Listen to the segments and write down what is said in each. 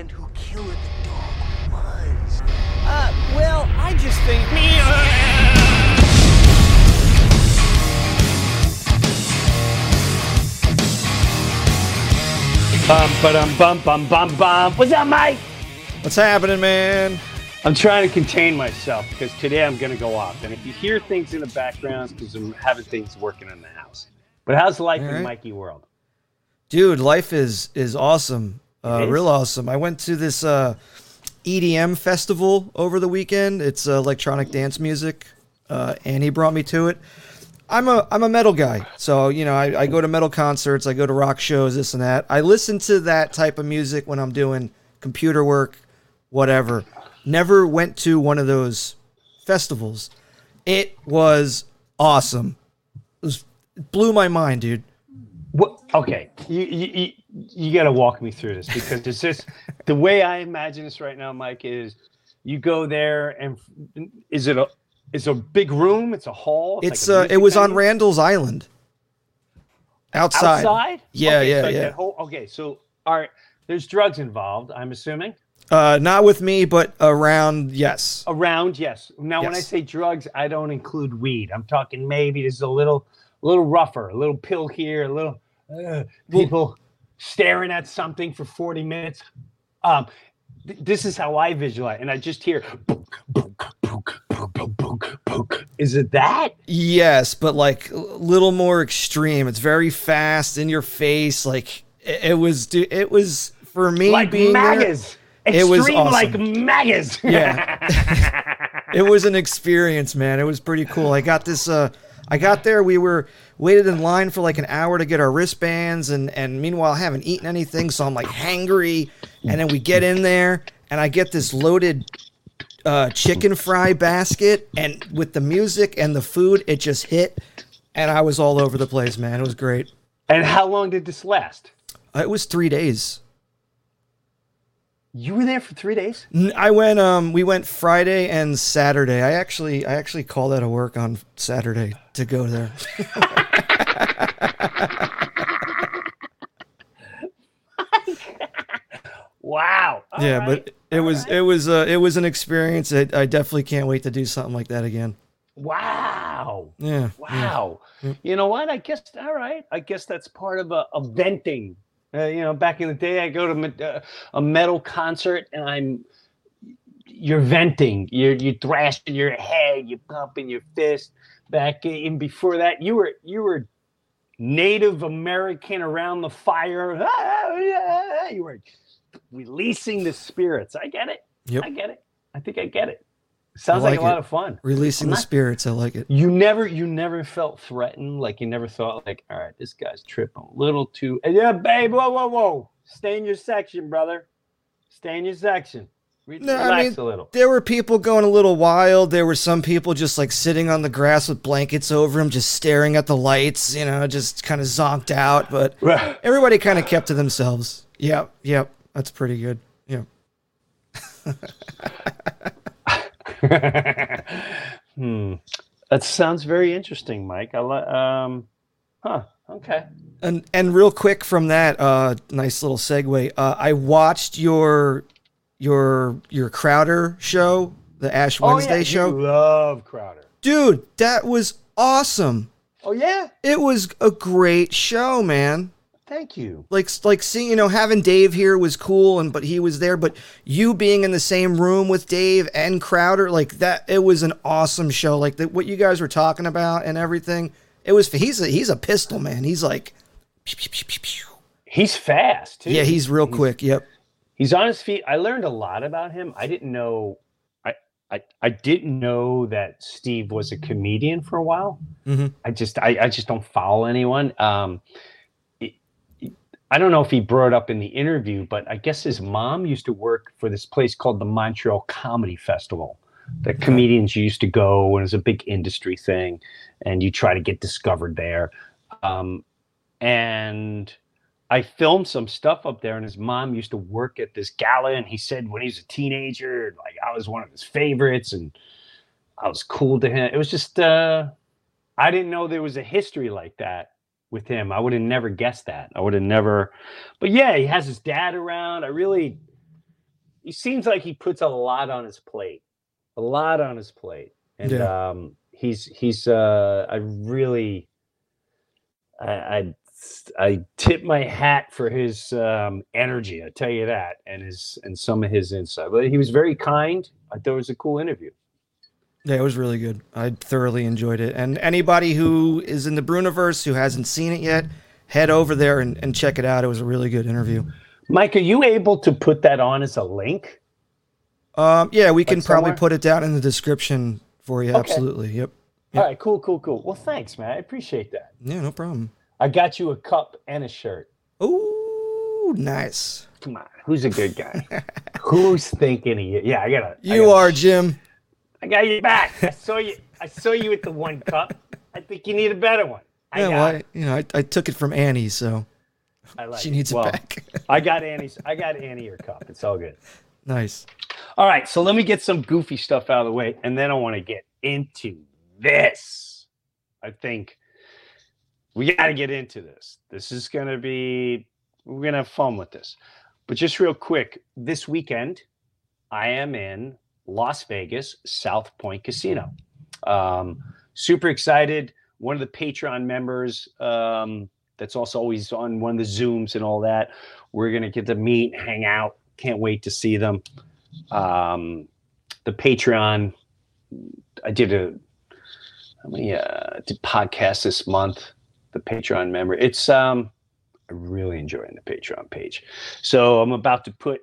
man who killed the dog was? Uh, well, I just think. Bum, ba-dum, bum, bum, bum, bum. What's up, Mike? What's happening, man? I'm trying to contain myself because today I'm going to go off. And if you hear things in the background, because I'm having things working in the house. But how's life All in. Mikey World? Dude, life is is awesome. Uh, real awesome. I went to this uh, EDM festival over the weekend. It's uh, electronic dance music, uh, and he brought me to it. I'm a I'm a metal guy, so you know I, I go to metal concerts, I go to rock shows, this and that. I listen to that type of music when I'm doing computer work, whatever. Never went to one of those festivals. It was awesome. It, was, it blew my mind, dude. What? Okay, you you, you, got to walk me through this because it's just the way I imagine this right now, Mike. Is you go there and is it a is a big room? It's a hall. It's like a uh, it was on? Randall's Island. Outside. outside. Yeah, Okay, yeah, so yeah. whole- okay, so all right, there's drugs involved. I'm assuming Uh, not with me, but around. Yes. around. Yes. Now, when I say drugs, I don't include weed. I'm talking maybe there's a little, a little rougher, a little pill here, a little uh, people staring at something for 40 minutes. Um, th- this is how I visualize, and I just hear. book, book, book, book, book, book. Is it that? Yes, but like a little more extreme. It's very fast in your face. Like it, it was. It was for me Like being there, magas. it was Extreme like awesome. magas. Yeah. it was an experience, man. It was pretty cool. I got this. Uh, I got there. We were waited in line for like an hour to get our wristbands, and and meanwhile I haven't eaten anything, so I'm like hangry. And then we get in there, and I get this loaded uh, chicken fry basket, and with the music and the food, it just hit, and I was all over the place, man. It was great. and how long did this last? Uh, It was three days. You were there for three days. I went. Um, we went Friday and Saturday. I actually, I actually called out of work on Saturday to go there. Wow. All yeah, right. but it was, it was, uh, it was an experience. I, I definitely can't wait to do something like that again. Wow. Yeah. yeah. Wow. You know what? I guess all right. I guess that's part of a, a venting. Uh, you know, back in the day, I go to uh, a metal concert and I'm you're venting. You're you thrashing your head. you're pumping your fist. Back in before that, you were you were Native American around the fire. You were releasing the spirits. I get it. Yep. I get it. I think I get it. Sounds like, like a lot of fun. Releasing I'm the spirits. I like it. You never, you never felt threatened. Like you never thought, like, all right, this guy's tripping a little too. Yeah, babe, whoa, whoa, whoa, stay in your section, brother. Stay in your section. Re- No, I mean, a little. There were people going a little wild. There were some people just like sitting on the grass with blankets over them, just staring at the lights, you know, just kind of zonked out. But everybody kind of kept to themselves. Yep, yep. That's pretty good. Yeah. hmm. That sounds very interesting, Mike. I li- um, huh? Okay. And and real quick from that, uh, nice little segue. Uh, I watched your your your Crowder show, the Ash Wednesday oh, yeah, show. You love Crowder. Dude, that was awesome. Oh yeah. It was a great show, man. Thank you. Like like seeing, you know, having Dave here was cool and but he was there, but you being in the same room with Dave and Crowder, like that it was an awesome show. Like the, what you guys were talking about and everything. It was he's a he's a pistol man. He's like pew, pew, pew, pew, pew. He's fast too. Yeah, he's real quick. Yep. He's on his feet. I learned a lot about him. I didn't know. I I, I didn't know that Steve was a comedian for a while. Mhm. I just I, I just don't follow anyone. Um, it- it- I don't know if he brought it up in the interview, but I guess his mom used to work for this place called the Montreal Comedy Festival. that comedians used to go, and it was a big industry thing, and you try to get discovered there. Um, and I filmed some stuff up there, and his mom used to work at this gala. And he said when he was a teenager, like I was one of his favorites, and I was cool to him. It was just uh, I didn't know there was a history like that with him. I would have never guessed that. I would have never. But yeah, he has his dad around. I really, he seems like he puts a lot on his plate, a lot on his plate, and Yeah. um, he's he's uh, I really, I, I I tip my hat for his um, energy. I tell you that, and his and some of his insight. But he was very kind. I thought it was a cool interview. Yeah, it was really good. I thoroughly enjoyed it. And anybody who is in the Breuniverse who hasn't seen it yet, head over there and, and check it out. It was a really good interview. Mike, are you able to put that on as a link? Um, yeah, we can Like probably somewhere? put it down in the description for you. Okay. Absolutely. Yep. All right, cool, cool, cool. Well, thanks, man. I appreciate that. Yeah, no problem. I got you a cup and a shirt. Ooh, nice. Come on, who's a good guy? who's thinking of you? Yeah, I gotta. I You gotta- are, Jim. I got you back. I saw you. I saw you with the one cup. I think you need a better one. I Yeah, well. I, you know, I, I took it from Annie, so I like she it. needs it Well, back. I got Annie's. I got Annie your cup. It's all good. nice. All right, so let me get some goofy stuff out of the way, and then I want to get into this. I think we got to get into this. This is going to be, we're going to have fun with this. But just real quick, this weekend, I am in Las Vegas, South Point Casino. Um, super excited. One of the Patreon members, um, that's also always on one of the Zooms and all that. We're going to get to meet, hang out. Can't wait to see them um, the Patreon. I did a how many uh, did podcasts this month. The Patreon member. It's um, I'm really enjoying the Patreon page. So I'm about to put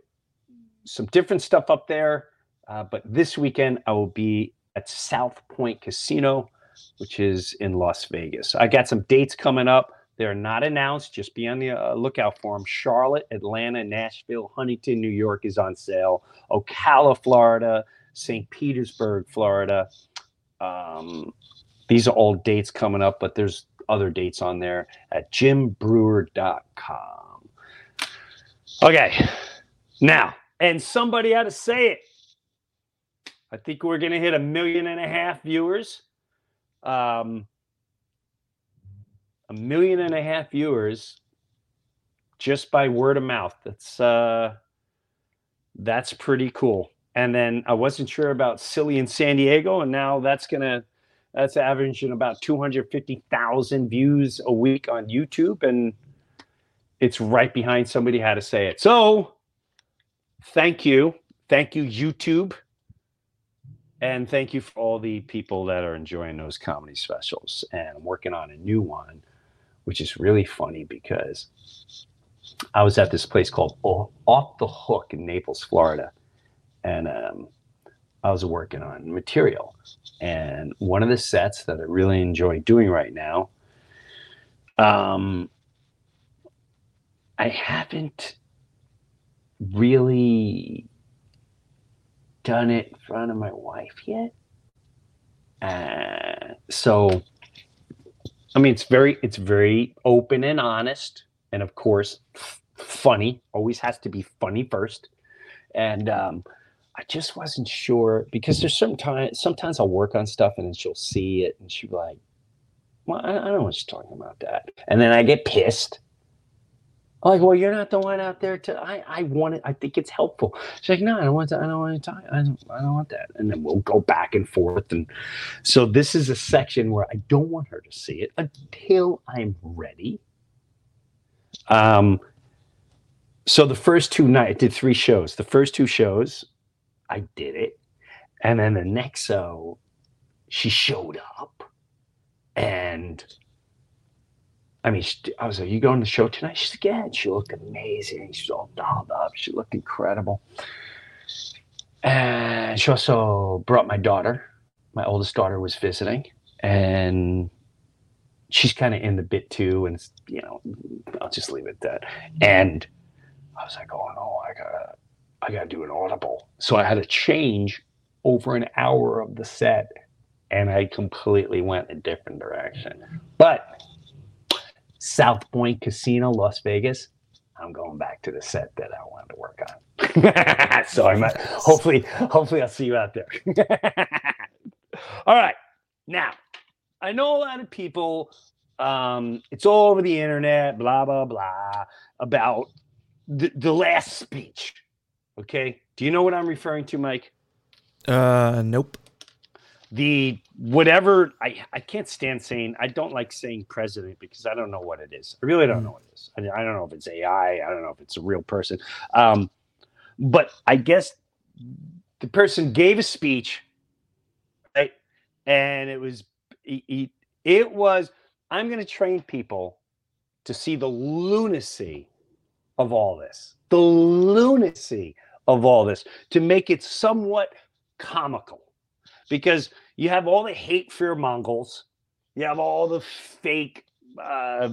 some different stuff up there. Uh, but this weekend I will be at South Point Casino, which is in Las Vegas. I got some dates coming up. They're not announced. Just be on the uh, lookout for them. Charlotte, Atlanta, Nashville, Huntington, New York is on sale. Ocala, Florida, St. Petersburg, Florida. Um, these are all dates coming up, but there's other dates on there at jimbreuer.com. Okay, now, and somebody had to say it. I think we're going to hit a million and a half viewers. Um, a million and a half viewers just by word of mouth. That's uh that's pretty cool. And then I wasn't sure about Silly in San Diego, and now that's gonna that's averaging about 250,000 views a week on YouTube, and it's right behind somebody had to say it. So thank you. Thank you, YouTube. And thank you for all the people that are enjoying those comedy specials. And I'm working on a new one, which is really funny because I was at this place called Off the Hook in Naples, Florida. And um, I was working on material. And one of the sets that I really enjoy doing right now, um, I haven't really done it in front of my wife yet. Uh, so, I mean, it's very, it's very open and honest, and of course, f- funny. Always has to be funny first. And um, I just wasn't sure because there's sometimes, sometimes I'll work on stuff and then she'll see it and she'll be like, "Well, I, I don't know what she's talking about that," and then I get pissed. Like, well, you're not the one out there to. I, I want it. I think it's helpful. She's like, no, I don't want to. I don't want to talk. I don't. I don't want that. And then we'll go back and forth. And so this is a section where I don't want her to see it until I'm ready. Um. So the first two nights, I did three shows. The first two shows, I did it, and then the next show, she showed up, and I mean, she, I was like, "You going to the show tonight?" She's like, "Yeah." She looked amazing. She's all dolled up. She looked incredible. And she also brought my daughter. My oldest daughter was visiting, and she's kind of in the bit too. And it's, you know, I'll just leave it at that. And I was like, "Oh no, I gotta, I gotta do an audible." So I had to change over an hour of the set, and I completely went a different direction. But South Point Casino, Las Vegas. I'm going back to the set that I wanted to work on. so I'm hopefully, hopefully I'll see you out there. all right. Now, I know a lot of people, um, it's all over the internet, blah, blah, blah, about the, the last speech Okay. Do you know what I'm referring to, Mike? Uh, nope. The whatever I, I can't stand saying I don't like saying president because I don't know what it is. I really don't know what it is. I, I don't know if it's AI. I don't know if it's a real person. Um, but I guess the person gave a speech, right? And it was he, he- it was I'm going to train people to see the lunacy of all this, the lunacy of all this, to make it somewhat comical, because you have all the hate fear Mongols, you have all the fake. Uh,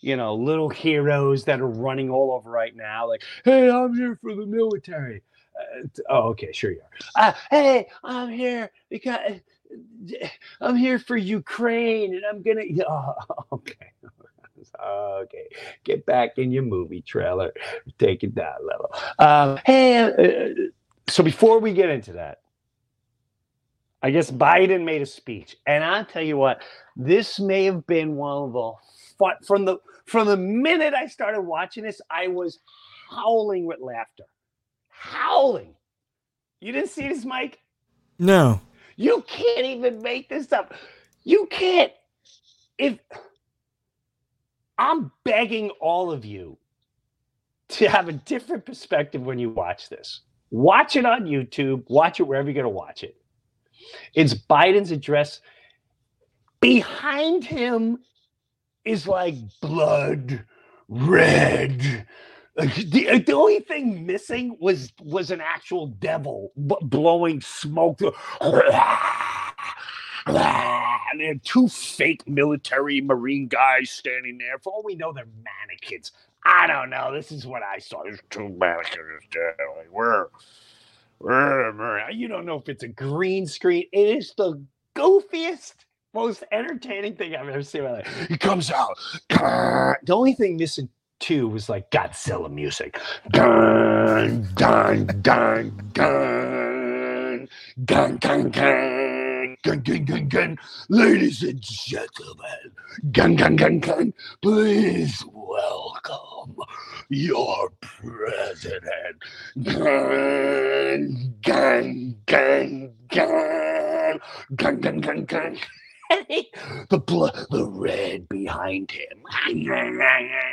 you know, little heroes that are running all over right now, like, hey, I'm here for the military. Uh, oh, okay, sure you are. Uh, hey, I'm here because I'm here for Ukraine, and I'm gonna. Oh, okay, okay. Get back in your movie trailer. Take it down a little. Um, hey, uh, so before we get into that, I guess Biden made a speech, and I'll tell you what, this may have been one of the fun from the from the minute I started watching this, I was howling with laughter, howling. You didn't see this, Mike? No. You can't even make this up. You can't. If I'm begging all of you to have a different perspective when you watch this, watch it on YouTube, watch it wherever you're going to watch it. It's Biden's address. Behind him is like blood red. The, uh, the only thing missing was was an actual devil b- blowing smoke. And are two fake military marine guys standing there. For all we know, they're mannequins. I don't know. This is what I saw. There's two mannequins standing. Where? You don't know if it's a green screen. It is the goofiest, most entertaining thing I've ever seen in my life. He comes out. The only thing missing too was like Godzilla music. Dun, dun, dun, dun, dun, dun, dun, gun, gun, gun, gun. Ladies and gentlemen, gun, gun, gun, gun, please welcome your president. Gun, gun, gun, gun, gun, gun, gun, gun. the blood, the red behind him.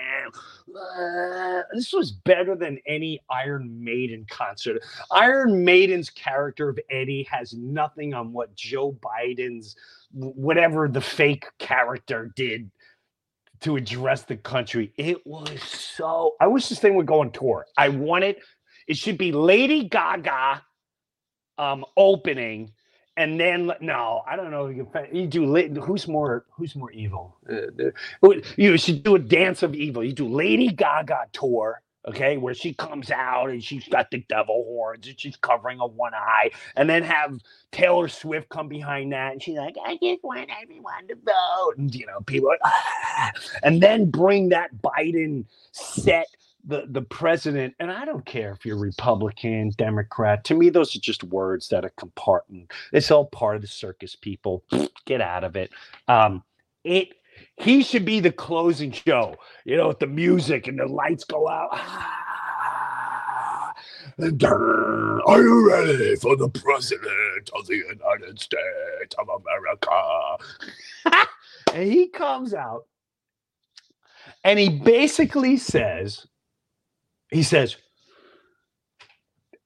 This was better than any Iron Maiden concert. Iron Maiden's character of Eddie has nothing on what Joe Biden's whatever the fake character did to address the country. It was so. I wish this thing would go on tour. I want it. It should be Lady Gaga um opening and then no, I don't know. You, you do who's more who's more evil? Uh, you should do a dance of evil. You do Lady Gaga tour, okay, where she comes out and she's got the devil horns and she's covering a one eye, and then have Taylor Swift come behind that and she's like, I just want everyone to vote, and you know, people, are, ah, and then bring that Biden set the the president and i don't care if you're republican democrat to me those are just words that are compartment. It's all part of the circus people. Get out of it. Um it he should be the closing show you know with the music and the lights go out. Ah, and, "Durr, are you ready for the president of the united states of america? And he comes out and he basically says he says,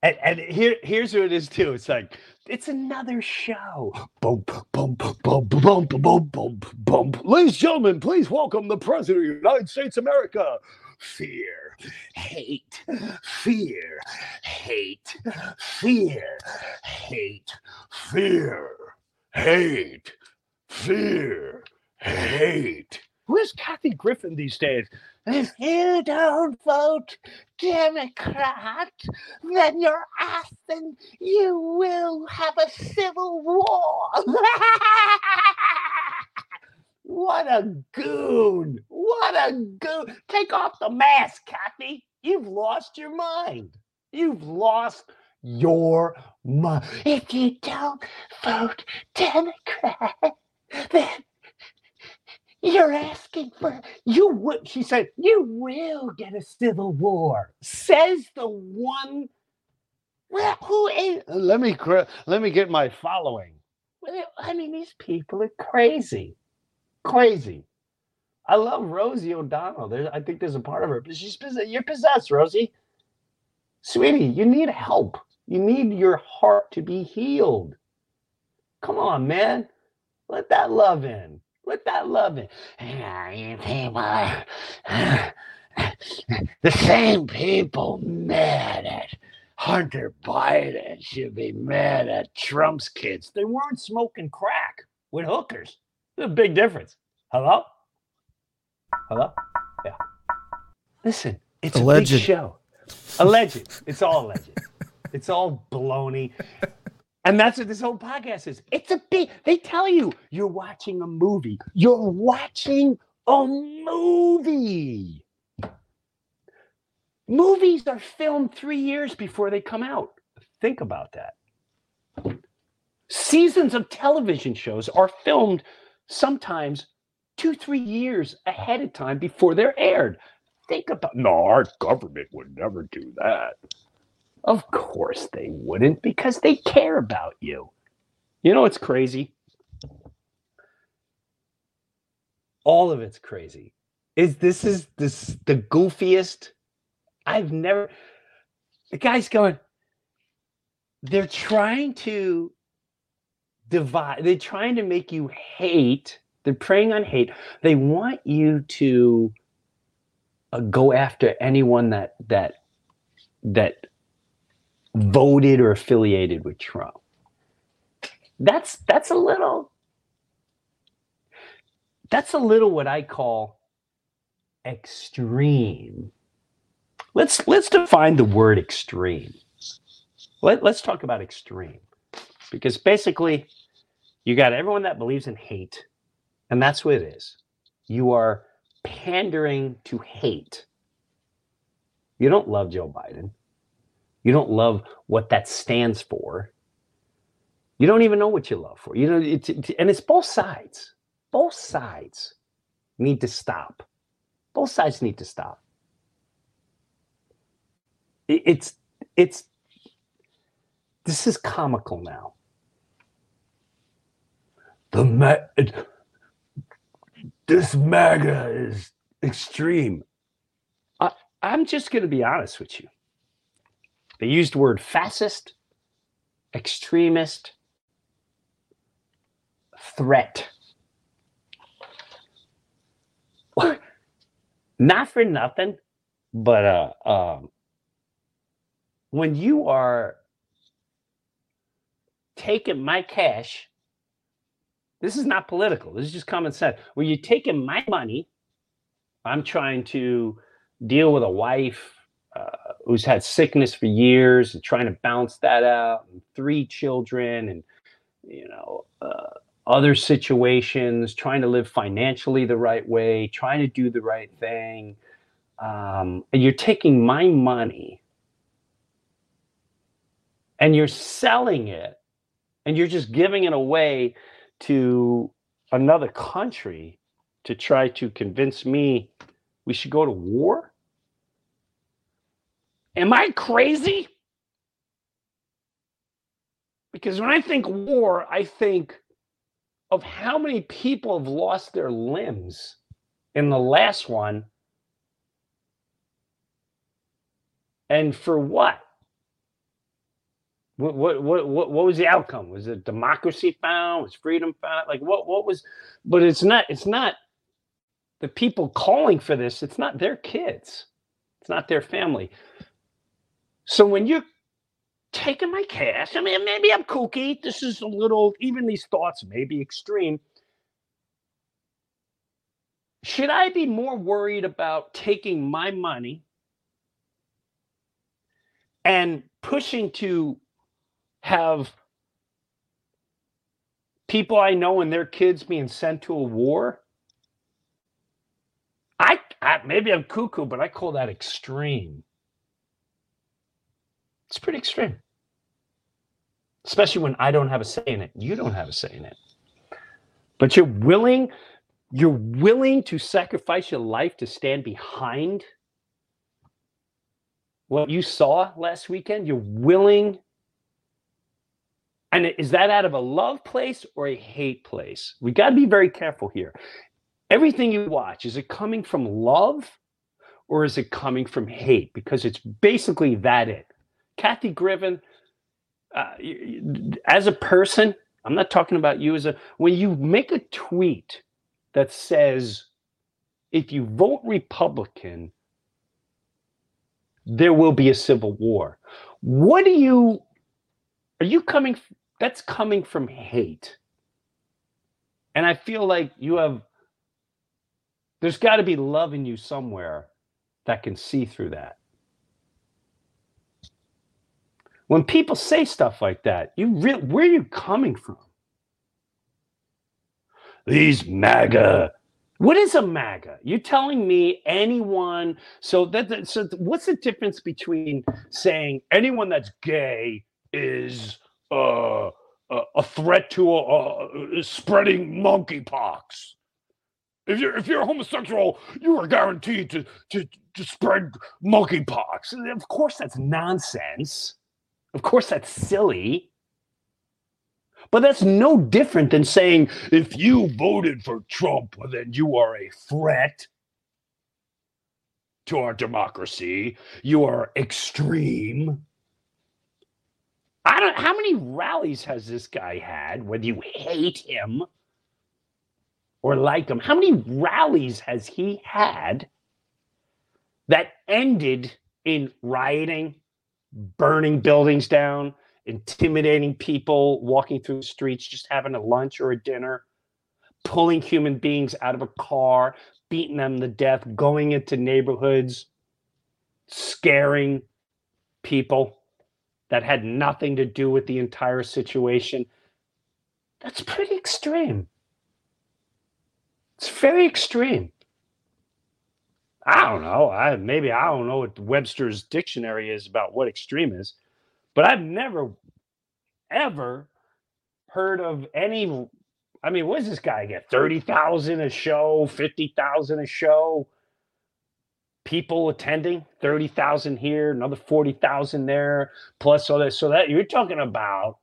and, and here here's what it is too. It's like it's another show. Bump, bump, bump, bump, bump, bump, bump. Ladies and gentlemen, please welcome the President of the United States America. Fear, hate, fear, hate, fear, hate, fear, hate, fear, hate. Who is Kathy Griffin these days? If you don't vote Democrat, then you're asking you will have a civil war. what a goon! What a goon! Take off the mask, Kathy. You've lost your mind. You've lost your mind. If you don't vote Democrat, then you're asking for you would she said you will get a civil war says the one Well, who is? Uh, let me let me get my following. Well, I mean, these people are crazy, crazy. I love Rosie O'Donnell. There's, I think there's a part of her, but she's possessed. You're possessed, Rosie. Sweetie, you need help. You need your heart to be healed. Come on, man. Let that love in. Let that love in. You people are the same people mad at Hunter Biden should be mad at Trump's kids. They weren't smoking crack with hookers. There's a big difference. Hello? Hello? Yeah. Listen, it's Alleged. a big show. Alleged. It's all alleged. it's all baloney. And that's what this whole podcast is. It's a big, they tell you you're watching a movie. You're watching a movie. Movies are filmed three years before they come out. Think about that. Seasons of television shows are filmed sometimes two, three years ahead of time before they're aired. Think about no, our government would never do that. Of course they wouldn't because they care about you. You know it's crazy? All of it's crazy. Is this is this the goofiest I've never the guy's going they're trying to divide they're trying to make you hate they're preying on hate they want you to uh, go after anyone that that that voted or affiliated with Trump. That's that's a little that's a little what I call extreme. Let's let's define the word extreme. Let, let's talk about extreme. Because basically you got everyone that believes in hate, and that's what it is. You are pandering to hate. You don't love Joe Biden. You don't love what that stands for. You don't even know what you love for. You know, it's, it's and it's both sides. Both sides need to stop. Both sides need to stop. It- it's it's this is comical now. The ma- this MAGA is extreme. I, I'm just going to be honest with you. They used the word fascist, extremist, threat. Not for nothing, but uh, um, when you are taking my cash, this is not political. This is just common sense. When you're taking my money, I'm trying to deal with a wife uh, who's had sickness for years and trying to balance that out, and three children, and you know uh, other situations, trying to live financially the right way, trying to do the right thing. Um, and you're taking my money and you're selling it and you're just giving it away to another country to try to convince me we should go to war? Am I crazy? Because when I think war, I think of how many people have lost their limbs in the last one. And for what? What, what what what what was the outcome? Was it democracy found? Was freedom found? Like what what was? But it's not. It's not the people calling for this. It's not their kids. It's not their family. So when you're taking my cash, I mean, maybe I'm kooky. This is a little. Even these thoughts may be extreme. Should I be more worried about taking my money and pushing to have people I know and their kids being sent to a war. I, I maybe I'm cuckoo, but I call that extreme. It's pretty extreme. Especially when I don't have a say in it. You don't have a say in it. But you're willing, you're willing to sacrifice your life to stand behind what you saw last weekend. You're willing And is that out of a love place or a hate place? We got to be very careful here. Everything you watch, is it coming from love or is it coming from hate? Because it's basically that it. Kathy Griffin, uh, as a person, I'm not talking about you as a, when you make a tweet that says, if you vote Republican, there will be a civil war. What do you, are you coming, that's coming from hate. And I feel like you have, there's got to be love in you somewhere that can see through that. When people say stuff like that, you re- where are you coming from? These MAGA. What is a MAGA? You're telling me anyone. So that so what's the difference between saying anyone that's gay is uh, a threat to uh, spreading monkeypox? If you're if you're homosexual, you are guaranteed to to to spread monkeypox. Of course, that's nonsense. Of course, that's silly. But that's no different than saying if you voted for Trump, then you are a threat to our democracy. You are extreme. I don't how many rallies has this guy had, whether you hate him or like him? How many rallies has he had that ended in rioting, burning buildings down, intimidating people, walking through the streets, just having a lunch or a dinner, pulling human beings out of a car, beating them to death, going into neighborhoods, scaring people that had nothing to do with the entire situation. That's pretty extreme. It's very extreme. I don't know. I maybe I don't know what Webster's dictionary is about what extreme is, but I've never ever heard of any. I mean, what does this guy get? Thirty thousand a show, fifty thousand a show. People attending, thirty thousand here, another forty thousand there, plus all that. So that you're talking about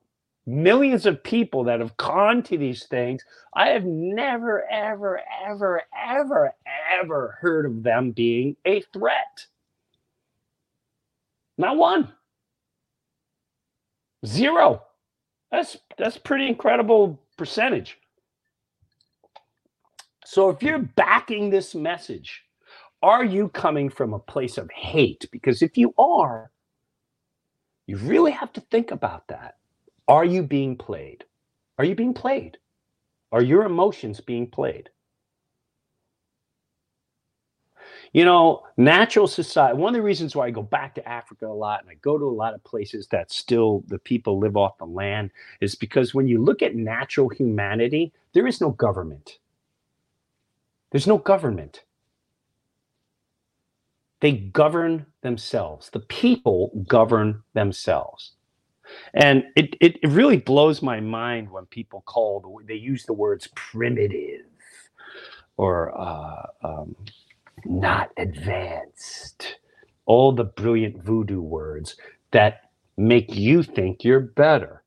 millions of people that have gone to these things. I have never, ever, ever, ever, ever heard of them being a threat. Not one. Zero. That's that's pretty incredible percentage. So if you're backing this message, are you coming from a place of hate? Because if you are, you really have to think about that. Are you being played? Are you being played? Are your emotions being played? You know, natural society, one of the reasons why I go back to Africa a lot and I go to a lot of places that still the people live off the land is because when you look at natural humanity, there is no government. There's no government. They govern themselves. The people govern themselves. And it, it, it really blows my mind when people call the, they use the words primitive or uh, um, not advanced, all the brilliant voodoo words that make you think you're better.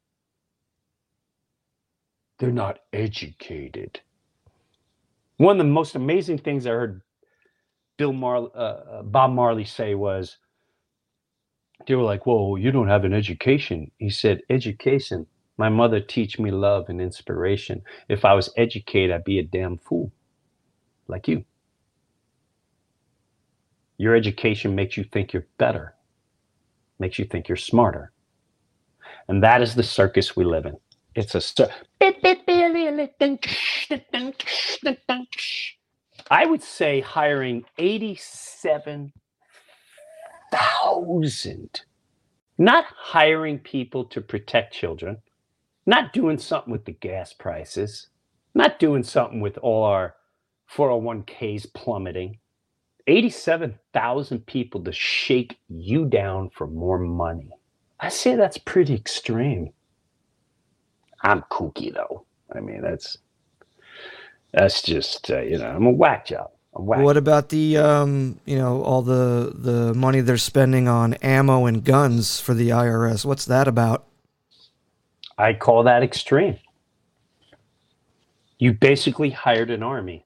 They're not educated. One of the most amazing things I heard Bill Mar- uh, uh Bob Marley say was, they were like, "Whoa, you don't have an education." He said, "Education. My mother teach me love and inspiration. If I was educated, I'd be a damn fool, like you. Your education makes you think you're better, makes you think you're smarter, and that is the circus we live in. It's a cir- I would say hiring 87 thousand. Not hiring people to protect children, not doing something with the gas prices, not doing something with all our 401ks plummeting. 87,000 people to shake you down for more money. I say that's pretty extreme. I'm kooky though. I mean, that's that's just uh, you know, I'm a whack job. What about the um, you know all the the money they're spending on ammo and guns for the IRS? What's that about? I call that extreme. You basically hired an army,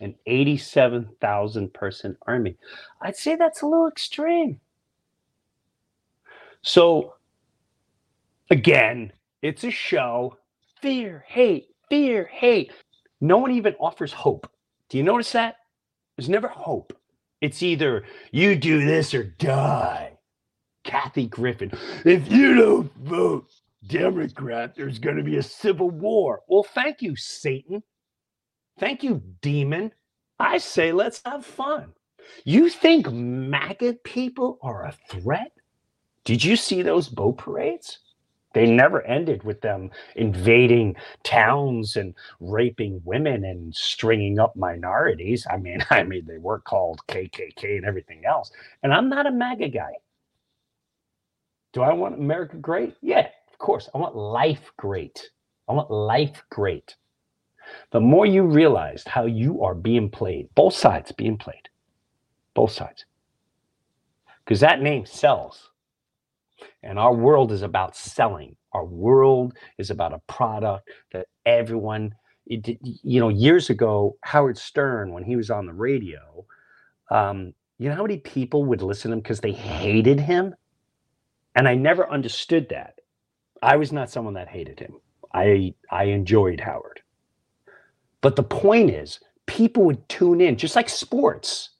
an 87,000 person army. I'd say that's a little extreme. So, again, it's a show. Fear, hate, fear, hate. No one even offers hope. Do you notice that? There's never hope. It's either you do this or die. Kathy Griffin. If you don't vote Democrat, there's going to be a civil war. Well, thank you, Satan. Thank you, demon. I say let's have fun. You think MAGA people are a threat? Did you see those boat parades? They never ended with them invading towns and raping women and stringing up minorities. I mean, I mean, they were called KKK and everything else. And I'm not a MAGA guy. Do I want America great? Yeah, of course. I want life great. I want life great. The more you realize how you are being played, both sides being played, both sides, because that name sells. And our world is about selling. Our world is about a product that everyone, it, you know, years ago, Howard Stern, when he was on the radio, um, you know how many people would listen to him because they hated him? And I never understood that. I was not someone that hated him. I I enjoyed Howard. But the point is, people would tune in, just like sports,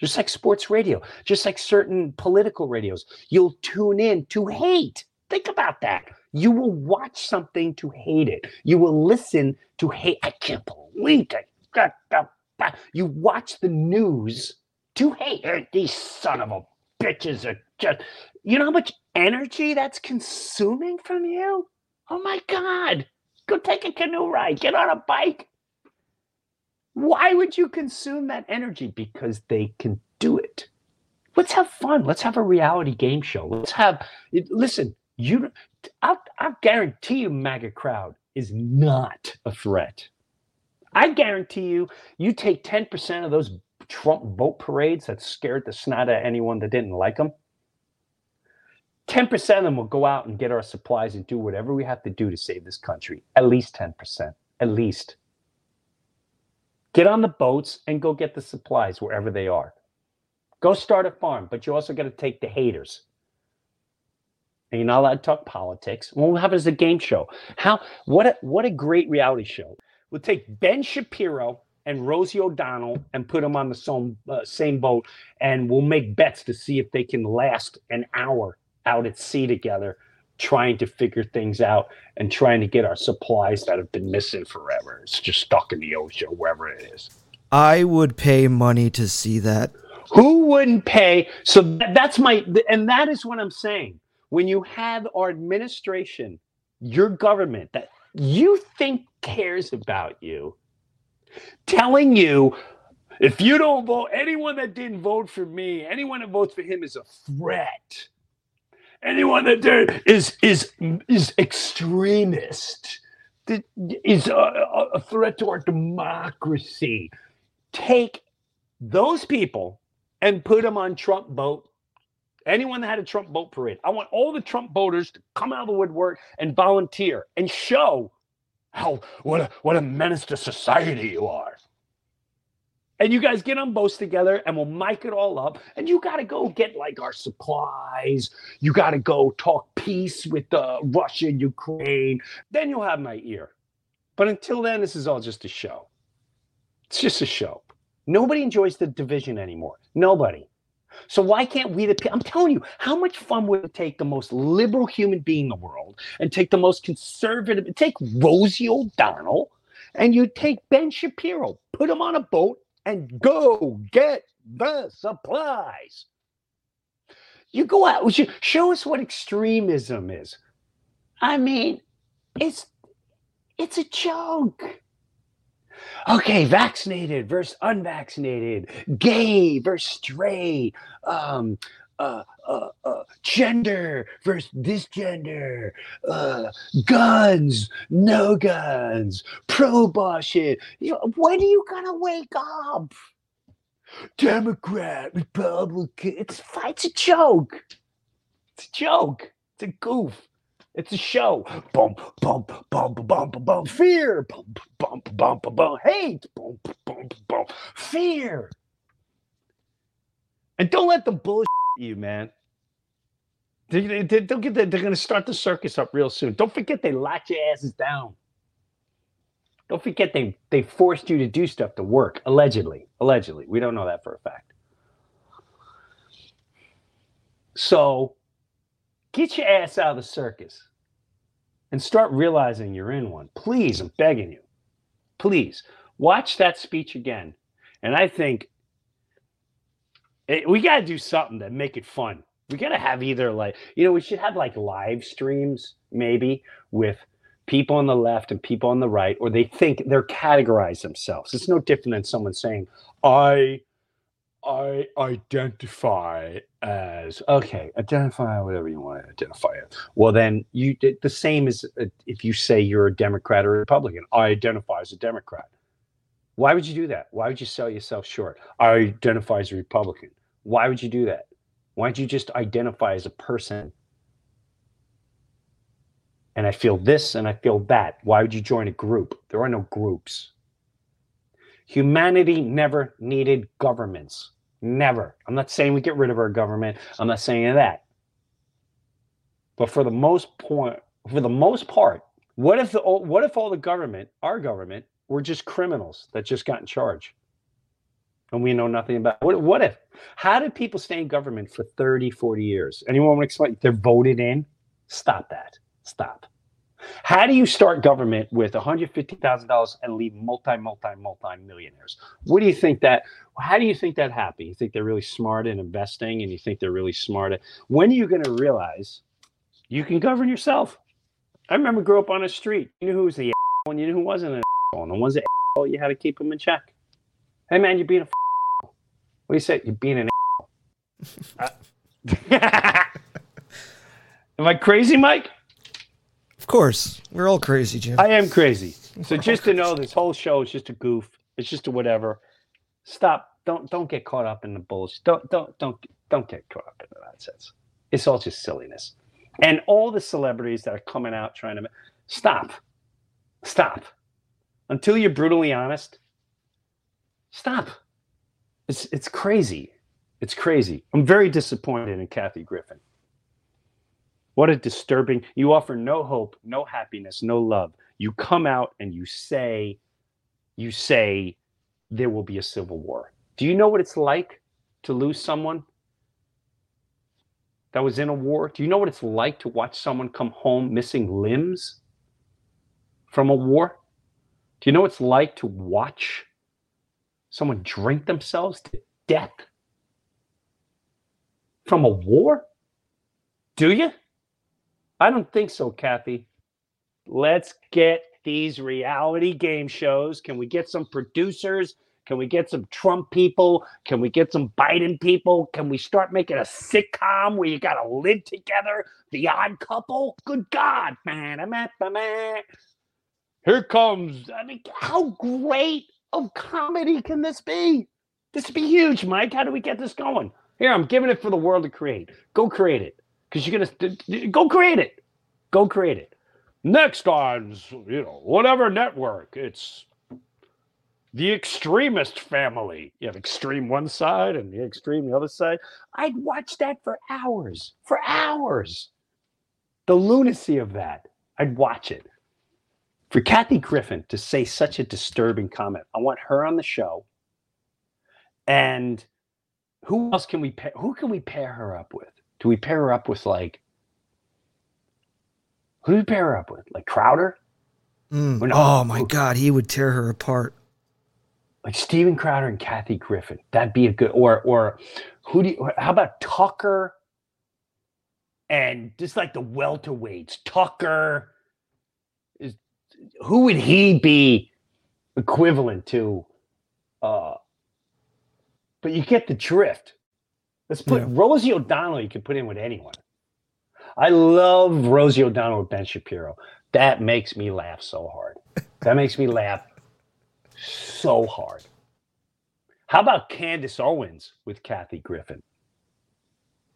just like sports radio, just like certain political radios. You'll tune in to hate. Think about that. You will watch something to hate it. You will listen to hate. I can't believe that. You watch the news to hate. These son of a bitches are just. You know how much energy that's consuming from you? Oh my God. Go take a canoe ride, get on a bike. Why would you consume that energy? Because they can do it. Let's have fun. Let's have a reality game show. Let's have, listen, you, I'll, I'll guarantee you, MAGA crowd is not a threat. I guarantee you, you take 10% of those Trump vote parades that scared the snot out of anyone that didn't like them 10% of them will go out and get our supplies and do whatever we have to do to save this country. At least 10%. At least. Get on the boats and go get the supplies wherever they are. Go start a farm, but you also got to take the haters. And you're not allowed to talk politics. We'll have it as a game show. How what a what a great reality show. We'll take Ben Shapiro and Rosie O'Donnell and put them on the same, uh, same boat, and we'll make bets to see if they can last an hour out at sea together trying to figure things out and trying to get our supplies that have been missing forever. It's just stuck in the ocean, wherever it is. I would pay money to see that. Who wouldn't pay? So that's my, and that is what I'm saying. When you have our administration, your government that you think cares about you, telling you if you don't vote, anyone that didn't vote for me, anyone that votes for him is a threat anyone that did is is is extremist is a, a threat to our democracy. Take those people and put them on trump boat. Anyone that had a trump boat parade. I want all the trump voters to come out of the woodwork and volunteer and show how what a what a menace to society you are and you guys get on boats together and we'll mic it all up. And you got to go get like our supplies. You got to go talk peace with uh, russia and ukraine. Then you'll have my ear. But until then this is all just a show. It's just a show. Nobody enjoys the division anymore. Nobody. So why can't we the i'm telling you how much fun would it take the most liberal human being in the world and take the most conservative take rosie o'donnell and you take ben shapiro put him on a boat and go get the supplies. You go out, show us what extremism is. I mean, it's it's a joke. Okay, vaccinated versus unvaccinated, gay versus straight, um, uh, uh, uh, gender versus this gender, uh, guns, no guns, pro abortion. You know, when are you gonna wake up? Democrat, Republican. It's it's a joke. It's a joke. It's a goof. It's a show. Bump, bump, bump, bump, bump. Fear. Bump, bump, bump, bump. Hate. Bump, bump, bump. Fear. And don't let them bullshit you, man. They, they, they, don't get the, they're going to start the circus up real soon. Don't forget they locked your asses down. Don't forget they they forced you to do stuff to work. Allegedly, allegedly, we don't know that for a fact. So, get your ass out of the circus and start realizing you're in one. Please, I'm begging you. Please watch that speech again. And I think it, we got to do something to make it fun. We got to have either like, you know, we should have like live streams maybe with people on the left and people on the right, or they think they're categorized themselves. It's no different than someone saying, I I identify as okay, identify whatever you want to identify as. Well, then you the same as uh, if you say you're a Democrat or a Republican. I identify as a Democrat. Why would you do that? Why would you sell yourself short? I identify as a Republican. Why would you do that? Why don't you just identify as a person? And I feel this and I feel that. Why would you join a group? There are no groups. Humanity never needed governments. Never. I'm not saying we get rid of our government. I'm not saying that. But for the most point, for the most part, what if the what if all the government, our government, were just criminals that just got in charge? And we know nothing about what, what if? How did people stay in government for 30, 40 years? Anyone want to explain? They're voted in. Stop that. Stop. How do you start government with $150,000 and leave multi, multi, multi millionaires? What do you think that, how do you think that happened? You think they're really smart in investing and you think they're really smart at, when are you going to realize you can govern yourself? I remember growing up on a street. You knew who was the one, you knew who wasn't an and the ones that you had to keep them in check. Hey man, you're being a what do you say? You're being an uh, Am I crazy, Mike? Of course. We're all crazy, Jim. I am crazy. So just to know this whole show is just a goof. It's just a whatever. Stop. Don't don't get caught up in the bullshit. Don't don't don't don't get caught up in the nonsense. It's all just silliness. And all the celebrities that are coming out trying to stop. Stop. Until you're brutally honest, stop. It's it's crazy. It's crazy. I'm very disappointed in Kathy Griffin. What a disturbing. You offer no hope, no happiness, no love. You come out and you say, you say there will be a civil war. Do you know what it's like to lose someone that was in a war? Do you know what it's like to watch someone come home missing limbs from a war? Do you know what it's like to watch someone drink themselves to death from a war? Do you? I don't think so, Kathy. Let's get these reality game shows. Can we get some producers? Can we get some Trump people? Can we get some Biden people? Can we start making a sitcom where you got to live together? The odd couple? Good God, man. I'm at the man. Here comes. I mean, how great of comedy can this be? This would be huge, Mike. How do we get this going? Here, I'm giving it for the world to create. Go create it because you're gonna go create it. Go create it. Next on, you know, whatever network, it's the extremist family. You have extreme one side and the extreme the other side. I'd watch that for hours, for hours. The lunacy of that. I'd watch it. For Kathy Griffin to say such a disturbing comment, I want her on the show. And who else can we pair? Who can we pair her up with? Do we pair her up with like who do we pair her up with? Like Crowder? Mm. Oh my God, he would tear her apart. Like Steven Crowder and Kathy Griffin. That'd be a good. Or or who do you? How about Tucker? And just like the welterweights, Tucker. Who would he be equivalent to? Uh, but you get the drift. Let's put yeah. Rosie O'Donnell. You can put in with anyone. I love Rosie O'Donnell with Ben Shapiro. That makes me laugh so hard. That makes me laugh so hard. How about Candace Owens with Kathy Griffin?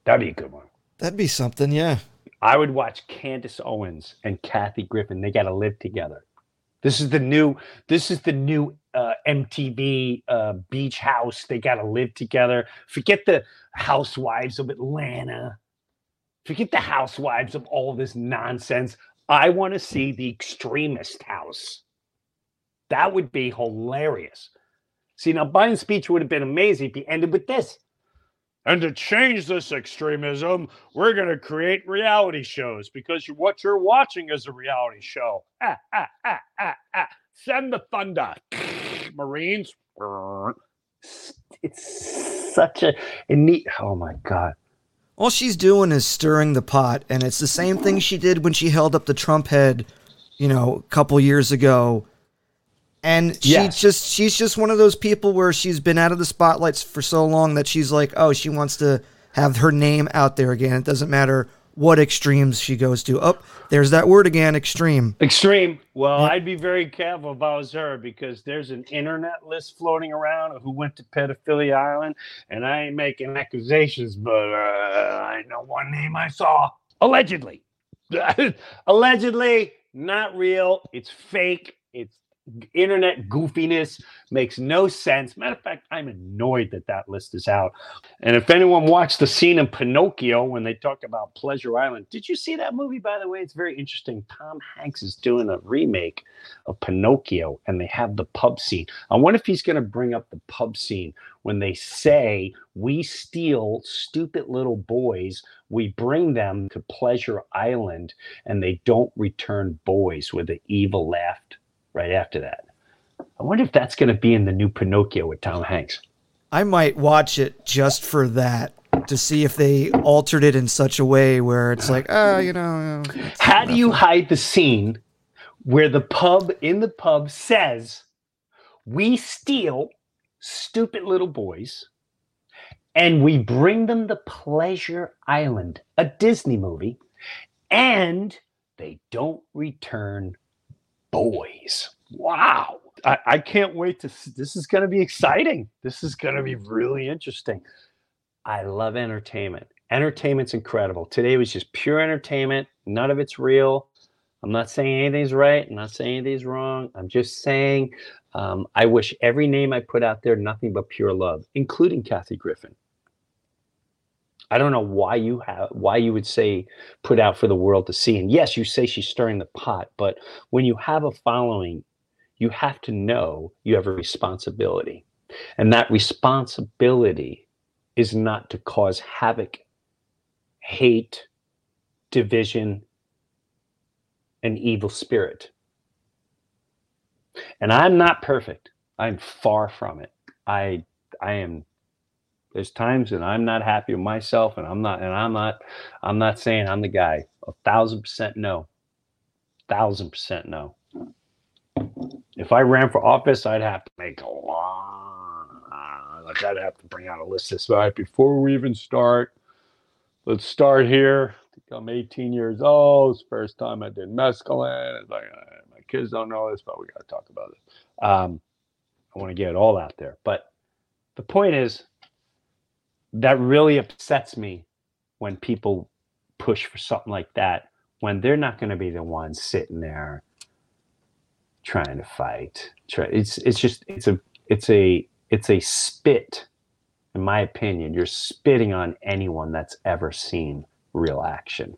That'd be a good one. That'd be something, yeah. I would watch Candace Owens and Kathy Griffin. They got to live together. This is the new. This is the new uh, MTV uh, Beach House. They got to live together. Forget the Housewives of Atlanta. Forget the Housewives of all this nonsense. I want to see the extremist house. That would be hilarious. See, now Biden's speech would have been amazing if he ended with this. And to change this extremism, we're going to create reality shows because what you're watching is a reality show. Ah, ah, ah, ah, ah. Send the thunder, Marines. It's such a, a neat. Oh my God. All she's doing is stirring the pot, and it's the same thing she did when she held up the Trump head, you know, a couple years ago. And she Yes. just she's just one of those people where she's been out of the spotlights for so long that she's like, oh, she wants to have her name out there again. It doesn't matter what extremes she goes to. Oh, there's that word again, extreme. Extreme. Well, I'd be very careful if I was her because there's an internet list floating around of who went to Pedophilia Island, and I ain't making accusations, but uh, I know one name I saw allegedly. allegedly, not real. It's fake. It's internet goofiness. Makes no sense. Matter of fact, I'm annoyed that that list is out. And if anyone watched the scene in Pinocchio when they talk about Pleasure Island, did you see that movie, by the way? It's very interesting. Tom Hanks is doing a remake of Pinocchio and they have the pub scene. I wonder if he's going to bring up the pub scene when they say, We steal stupid little boys, we bring them to Pleasure Island, and they don't return boys with an evil laugh right after that. I wonder if that's going to be in the new Pinocchio with Tom Hanks. I might watch it just for that to see if they altered it in such a way where it's like, ah, you know. How do you hide the scene where the pub in the pub says, We steal stupid little boys and we bring them to Pleasure Island, a Disney movie, and they don't return boys. Wow. I, I can't wait to s- this is going to be exciting. This is going to be really interesting. I love entertainment. Entertainment's incredible. Today was just pure entertainment. None of it's real. I'm not saying anything's right. I'm not saying anything's wrong. I'm just saying um, I wish every name I put out there nothing but pure love, including Kathy Griffin. I don't know why you have why you would say put out for the world to see. And yes, you say she's stirring the pot, but when you have a following, you have to know you have a responsibility. And that responsibility is not to cause havoc, hate, division, and evil spirit. And I'm not perfect. I'm far from it. I I am there's times that I'm not happy with myself and I'm not and I'm not I'm not saying I'm the guy. A thousand percent no. Thousand percent no. If I ran for office, I'd have to make a lot. Like I'd have to bring out a list this right before we even start. Let's start here. I'm 18 years old. It's first time I did mescaline. It's like uh, my kids don't know this, but we got to talk about it. Um, I want to get it all out there. But the point is, that really upsets me when people push for something like that when they're not going to be the ones sitting there trying to fight. It's it's just it's a it's a it's a spit, in my opinion. You're spitting on anyone that's ever seen real action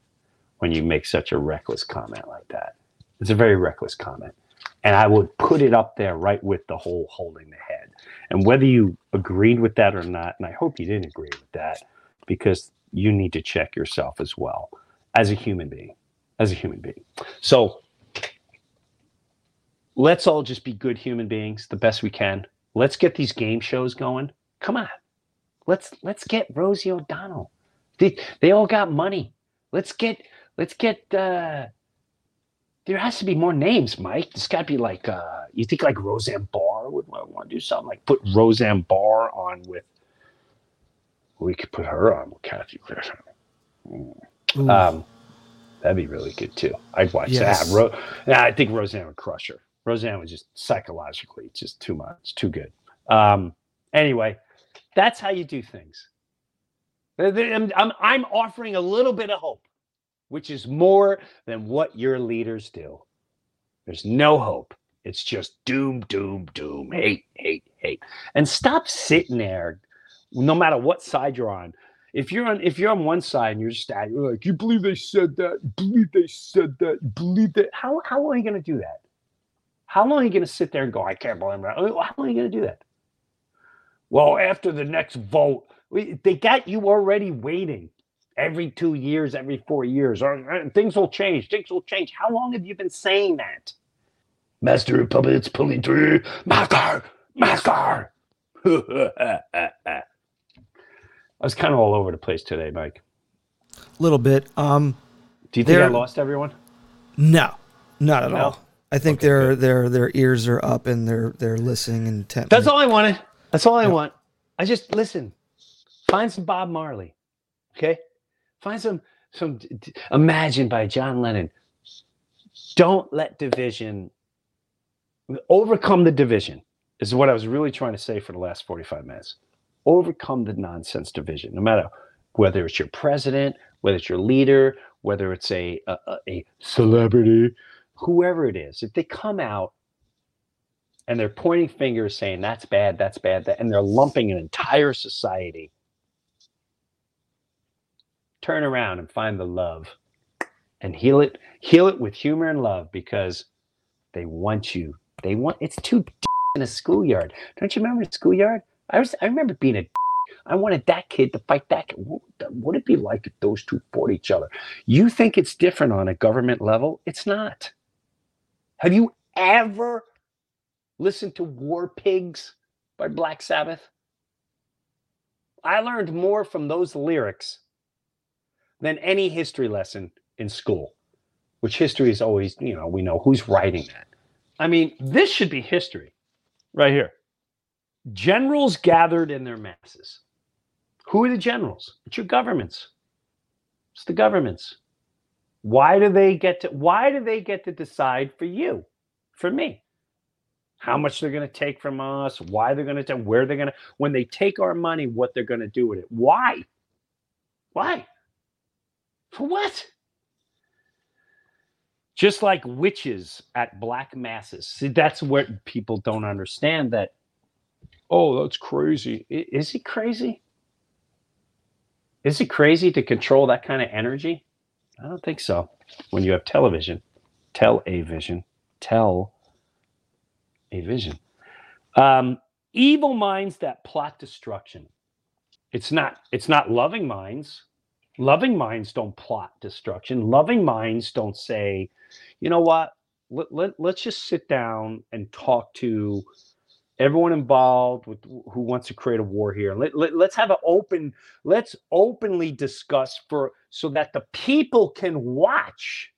when you make such a reckless comment like that. It's a very reckless comment. And I would put it up there right with the whole holding the head. And whether you agreed with that or not, and I hope you didn't agree with that, because you need to check yourself as well as a human being. As a human being. So let's all just be good human beings the best we can. Let's get these game shows going. Come on. Let's let's get Rosie O'Donnell. They they all got money. Let's get let's get uh there has to be more names, Mike. There's got to be like, uh, you think like Roseanne Barr would want to do something like put Roseanne Barr on with. We could put her on with Kathy Griffin. Ooh. Um, that'd be really good too. I'd watch Yes. that. Ro- yeah, I think Roseanne would crush her. Roseanne was just psychologically just too much, too good. Um, anyway, that's how you do things. I'm, I'm I'm offering a little bit of hope. Which is more than what your leaders do. There's no hope. It's just doom, doom, doom, hate, hate, hate. And stop sitting there, no matter what side you're on. If you're on if you're on one side and you're just you're like, you believe they said that, you believe they said that, you believe that. How how long are you gonna do that? How long are you gonna sit there and go, I can't believe that? How long are you gonna do that? Well, after the next vote, they got you already waiting every two years, every four years. Or, things will change. Things will change. How long have you been saying that? Master of Puppets pulling through. Master! Master! I was kind of all over the place today, Mike. A little bit. Um, Do you think I lost everyone? No, not at No? all. I think Okay, their good. their their ears are up and they're they're listening intently. That's all I wanted. That's all I want. I just listen. Find some Bob Marley. Okay? Find some some Imagine by John Lennon. Don't let division overcome the division. Is what I was really trying to say for the last 45 minutes. Overcome the nonsense division. No matter whether it's your president, whether it's your leader, whether it's a, a- a celebrity, whoever it is. If they come out and they're pointing fingers saying that's bad, that's bad, that, and they're lumping an entire society. Turn around and find the love and heal it, heal it with humor and love because they want you. They want it's too in a schoolyard. Don't you remember the schoolyard? I was I remember being a I wanted that kid to fight that kid. What would what would it be like if those two fought each other? You think it's different on a government level? It's not. Have you ever listened to War Pigs by Black Sabbath? I learned more from those lyrics than any history lesson in school, which history is always, you know, we know who's writing that. I mean, this should be history right here. Generals gathered in their masses. Who are the generals? It's your governments. It's the governments. Why do they get to why do they get to decide for you? For me? How much they're going to take from us, why they're going to where they're going to when they take our money, what they're going to do with it. Why? Why? For what? Just like witches at black masses. See, that's what people don't understand that oh, that's crazy. Is he crazy? Is it crazy to control that kind of energy? I don't think so. When you have television, tell a vision, tell a vision. Um, evil minds that plot destruction. It's not. It's not loving minds. Loving minds don't plot destruction. Loving minds don't say, you know what? Let, let, let's just sit down and talk to everyone involved with who wants to create a war here. Let, let, let's have an open, let's openly discuss for so that the people can watch.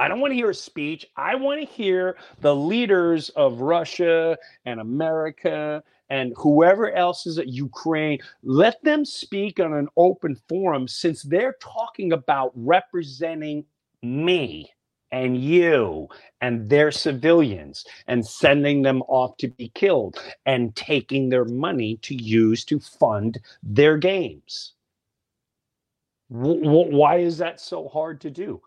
I don't want to hear a speech. I want to hear the leaders of Russia and America and whoever else is at Ukraine. Let them speak on an open forum since they're talking about representing me and you and their civilians and sending them off to be killed and taking their money to use to fund their games. Wh- wh- why is that so hard to do?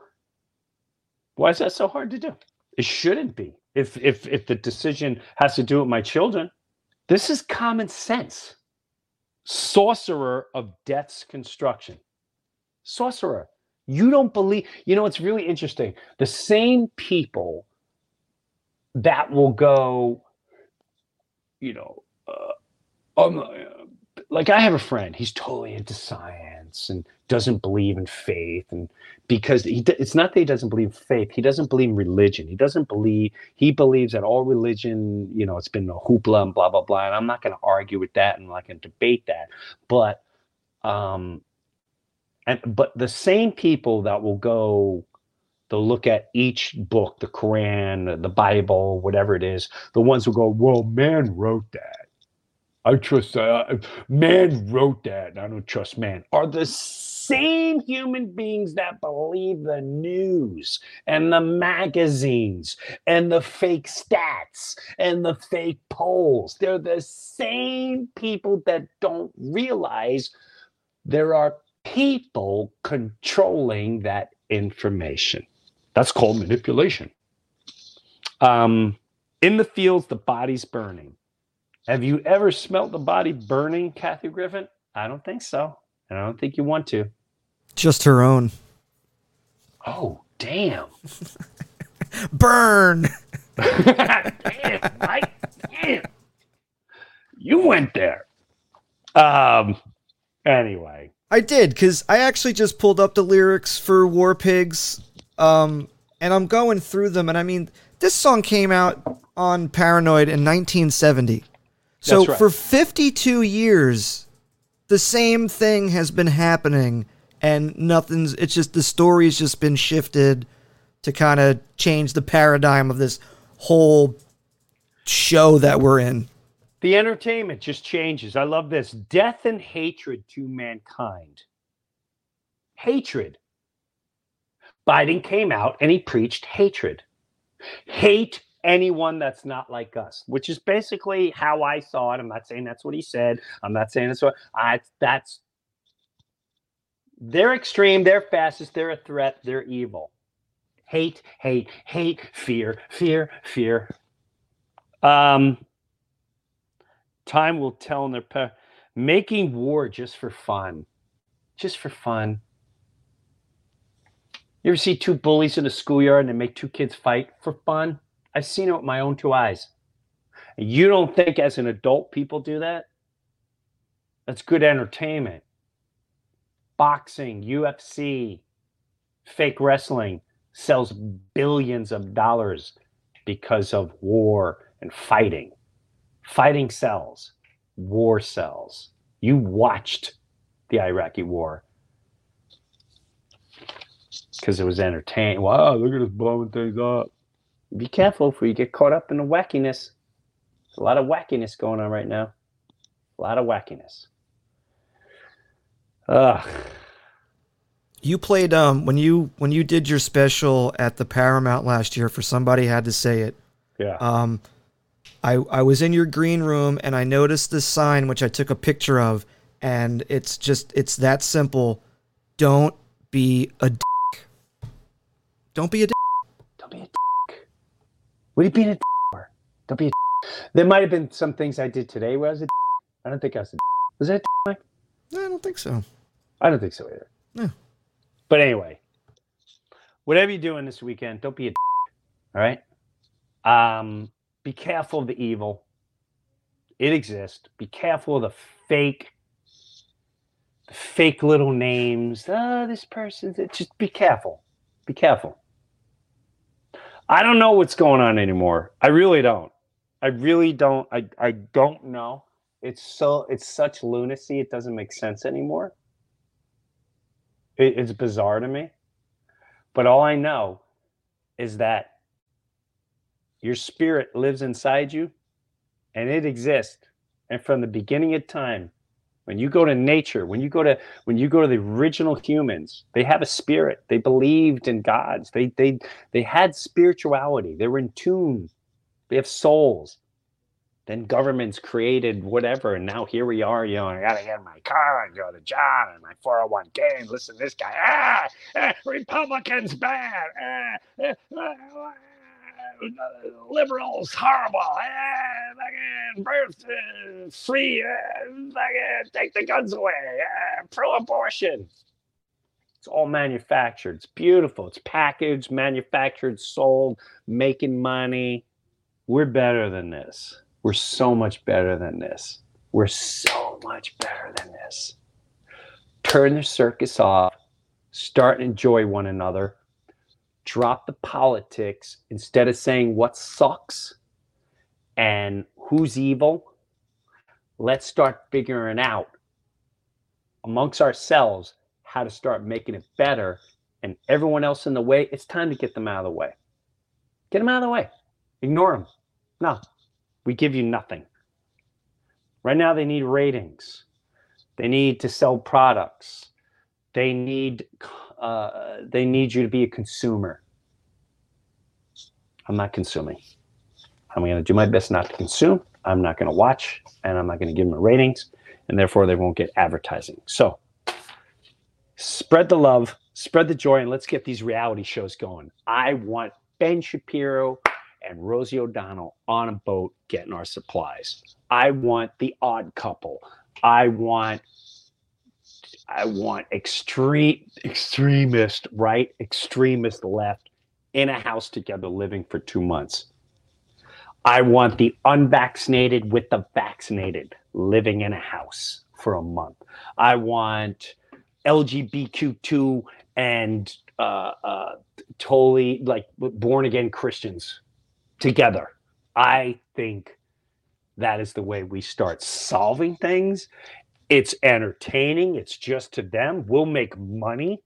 Why is that so hard to do? It shouldn't be. If if if the decision has to do with my children, this is common sense. Sorcerer of death's construction. Sorcerer. You don't believe, you know, it's really interesting. The same people that will go, you know, uh, um, like I have a friend, he's totally into science and doesn't believe in faith. And because he, it's not that he doesn't believe faith, he doesn't believe in religion. He doesn't believe, he believes that all religion, you know, it's been a hoopla and blah, blah, blah. And I'm not going to argue with that and going to debate that. But, um, and but the same people that will go they'll look at each book the quran the bible whatever it is the ones who go well man wrote that i trust uh, man wrote that i don't trust man are the same human beings that believe the news and the magazines and the fake stats and the fake polls they're the same people that don't realize there are people controlling that information. That's called manipulation. Um, in the fields, the body's burning. Have you ever smelt the body burning, Kathy Griffin? I don't think so. And I don't think you want to. Just her own. Oh, damn. Burn. damn, Mike. Damn. You went there. Um. Anyway, I did because I actually just pulled up the lyrics for War Pigs, um, and I'm going through them, and I mean, this song came out on Paranoid in 1970. So right. for 52 years, the same thing has been happening, and nothing's. It's just the story's just been shifted to kind of change the paradigm of this whole show that we're in. the entertainment just changes. I love this. Death and hatred to mankind. Hatred. Biden came out and he preached hatred. Hate anyone that's not like us, which is basically how I saw it. I'm not saying that's what he said. I'm not saying that's what I that's they're extreme, they're fastest, they're a threat, they're evil. Hate, hate, hate, fear, fear, fear. Um time will tell in their pa- making war just for fun just for fun you ever see two bullies in a schoolyard and they make two kids fight for fun i've seen it with my own two eyes you don't think as an adult people do that that's good entertainment boxing ufc fake wrestling sells billions of dollars because of war and fighting fighting sells, war sells. You watched the Iraqi war because it was entertaining. Wow, look at us blowing things up. Be careful before you get caught up in the wackiness. There's a lot of wackiness going on right now. A lot of wackiness. Ugh. You played um when you when you did your special at the Paramount last year for somebody had to say it. Yeah. Um, I I was in your green room and I noticed this sign which I took a picture of, and it's just it's that simple. Don't be a dick. Don't be a dick. Don't be a dick. What are you being a for? Don't be a. There might have been some things I did today where I was a dick. I don't think I was a dick. Was that a dick, Mike? I don't think so. I don't think so either. No. But anyway, whatever you're doing this weekend, don't be a. All right. Um, be careful of the evil. It exists. Be careful of the fake, the fake little names. Oh, this person's. it- Just be careful. Be careful. I don't know what's going on anymore. I really don't. I really don't. I, I don't know. It's so it's such lunacy. It doesn't make sense anymore. It, it's bizarre to me. But all I know is that your spirit lives inside you and it exists. And from the beginning of time, when you go to nature, when you go to when you go to the original humans, they have a spirit. They believed in gods. They they they had spirituality. They were in tune. They have souls. Then governments created whatever, and now here we are. You know, I gotta get my car and go to John and my 401k and listen to this guy. Ah, ah Republicans bad. Ah, ah, ah, ah, liberals horrible. Ah, fucking birth uh, free. Fucking take the guns away. Pro-abortion. It's all manufactured. It's beautiful. It's packaged, manufactured, sold, making money. We're better than this. We're so much better than this. We're so much better than this. Turn the circus off. Start and enjoy one another. Drop the politics instead of saying what sucks and who's evil. Let's start figuring out amongst ourselves how to start making it better. And everyone else in the way, it's time to get them out of the way. Get them out of the way. Ignore them. No, we give you nothing. Right now, they need ratings. They need to sell products. They need uh, they need you to be a consumer. I'm not consuming. I'm going to do my best not to consume. I'm not going to watch, and I'm not going to give them ratings, and therefore they won't get advertising. So spread the love, spread the joy, and let's get these reality shows going. I want Ben Shapiro and Rosie O'Donnell on a boat getting our supplies. I want the odd couple. I want I want extreme extremist right, extremist left in a house together living for two months. I want the unvaccinated with the vaccinated living in a house for a month. I want LGBTQ2 and uh, uh, totally like born again Christians together. I think that is the way we start solving things. It's entertaining. It's just to them. We'll make money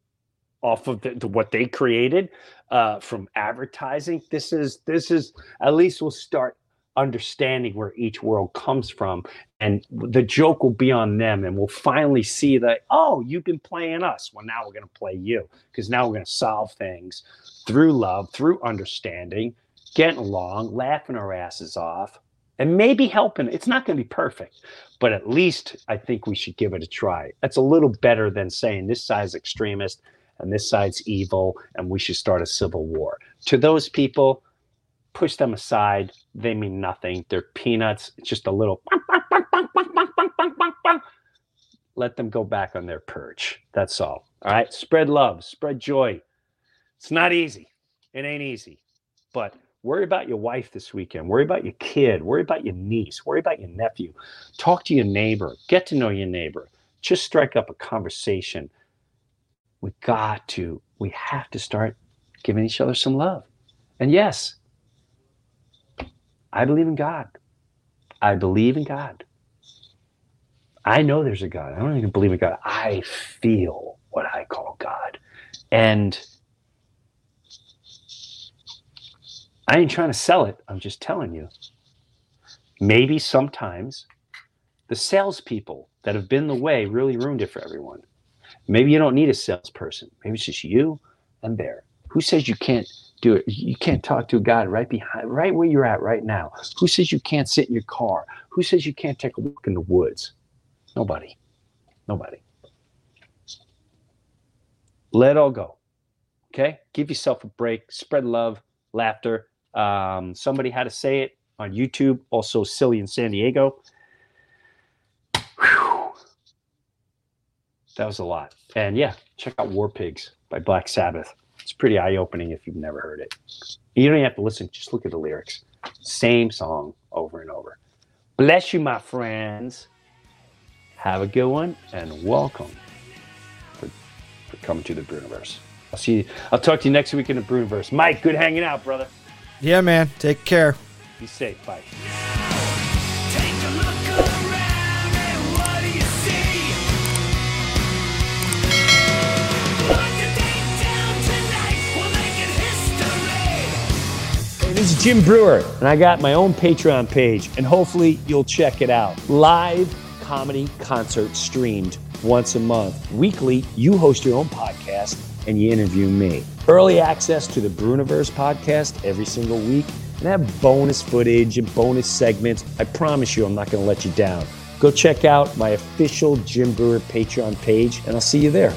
off of the, the, what they created uh, from advertising. This is this is at least we'll start understanding where each world comes from, and the joke will be on them, and we'll finally see that oh, you've been playing us. Well, now we're going to play you because now we're going to solve things through love, through understanding, getting along, laughing our asses off. And maybe helping. It's not going to be perfect, but at least I think we should give it a try. That's a little better than saying this side's extremist, and this side's evil and we should start a civil war. To those people, push them aside. They mean nothing. They're peanuts. It's just a little. Let them go back on their perch. That's all. All right. Spread love, spread joy. It's not easy. It ain't easy. But worry about your wife this weekend. Worry about your kid. Worry about your niece. Worry about your nephew. Talk to your neighbor. Get to know your neighbor. Just strike up a conversation we got to, we have to start giving each other some love. And yes, I believe in God. I believe in God. I know there's a God. I don't even believe in God. I feel what I call God. And I ain't trying to sell it. I'm just telling you. Maybe sometimes the salespeople that have been the way really ruined it for everyone. Maybe you don't need a salesperson. Maybe it's just you and there. Who says you can't do it? You can't talk to God right behind, right where you're at right now. Who says you can't sit in your car? Who says you can't take a walk in the woods? Nobody. Nobody. Let all go. Okay? Give yourself a break. Spread love, laughter. Um, somebody had to say it on YouTube, also Silly in San Diego. that was a lot. And yeah, check out War Pigs by Black Sabbath. It's pretty eye opening if you've never heard it. You don't even have to listen, just look at the lyrics. Same song over and over. Bless you, my friends. Have a good one and welcome for, for coming to the Breuniverse. I'll see you. I'll talk to you next week in the Breuniverse. Mike, good hanging out, brother. Yeah, man. Take care. Be safe. Bye. This is Jim Breuer, and I got my own Patreon page, and hopefully you'll check it out. Live comedy concert streamed once a month. Weekly, you host your own podcast and you interview me. Early access to the Breuniverse podcast every single week, and have bonus footage and bonus segments. I promise you, I'm not going to let you down. Go check out my official Jim Breuer Patreon page, and I'll see you there.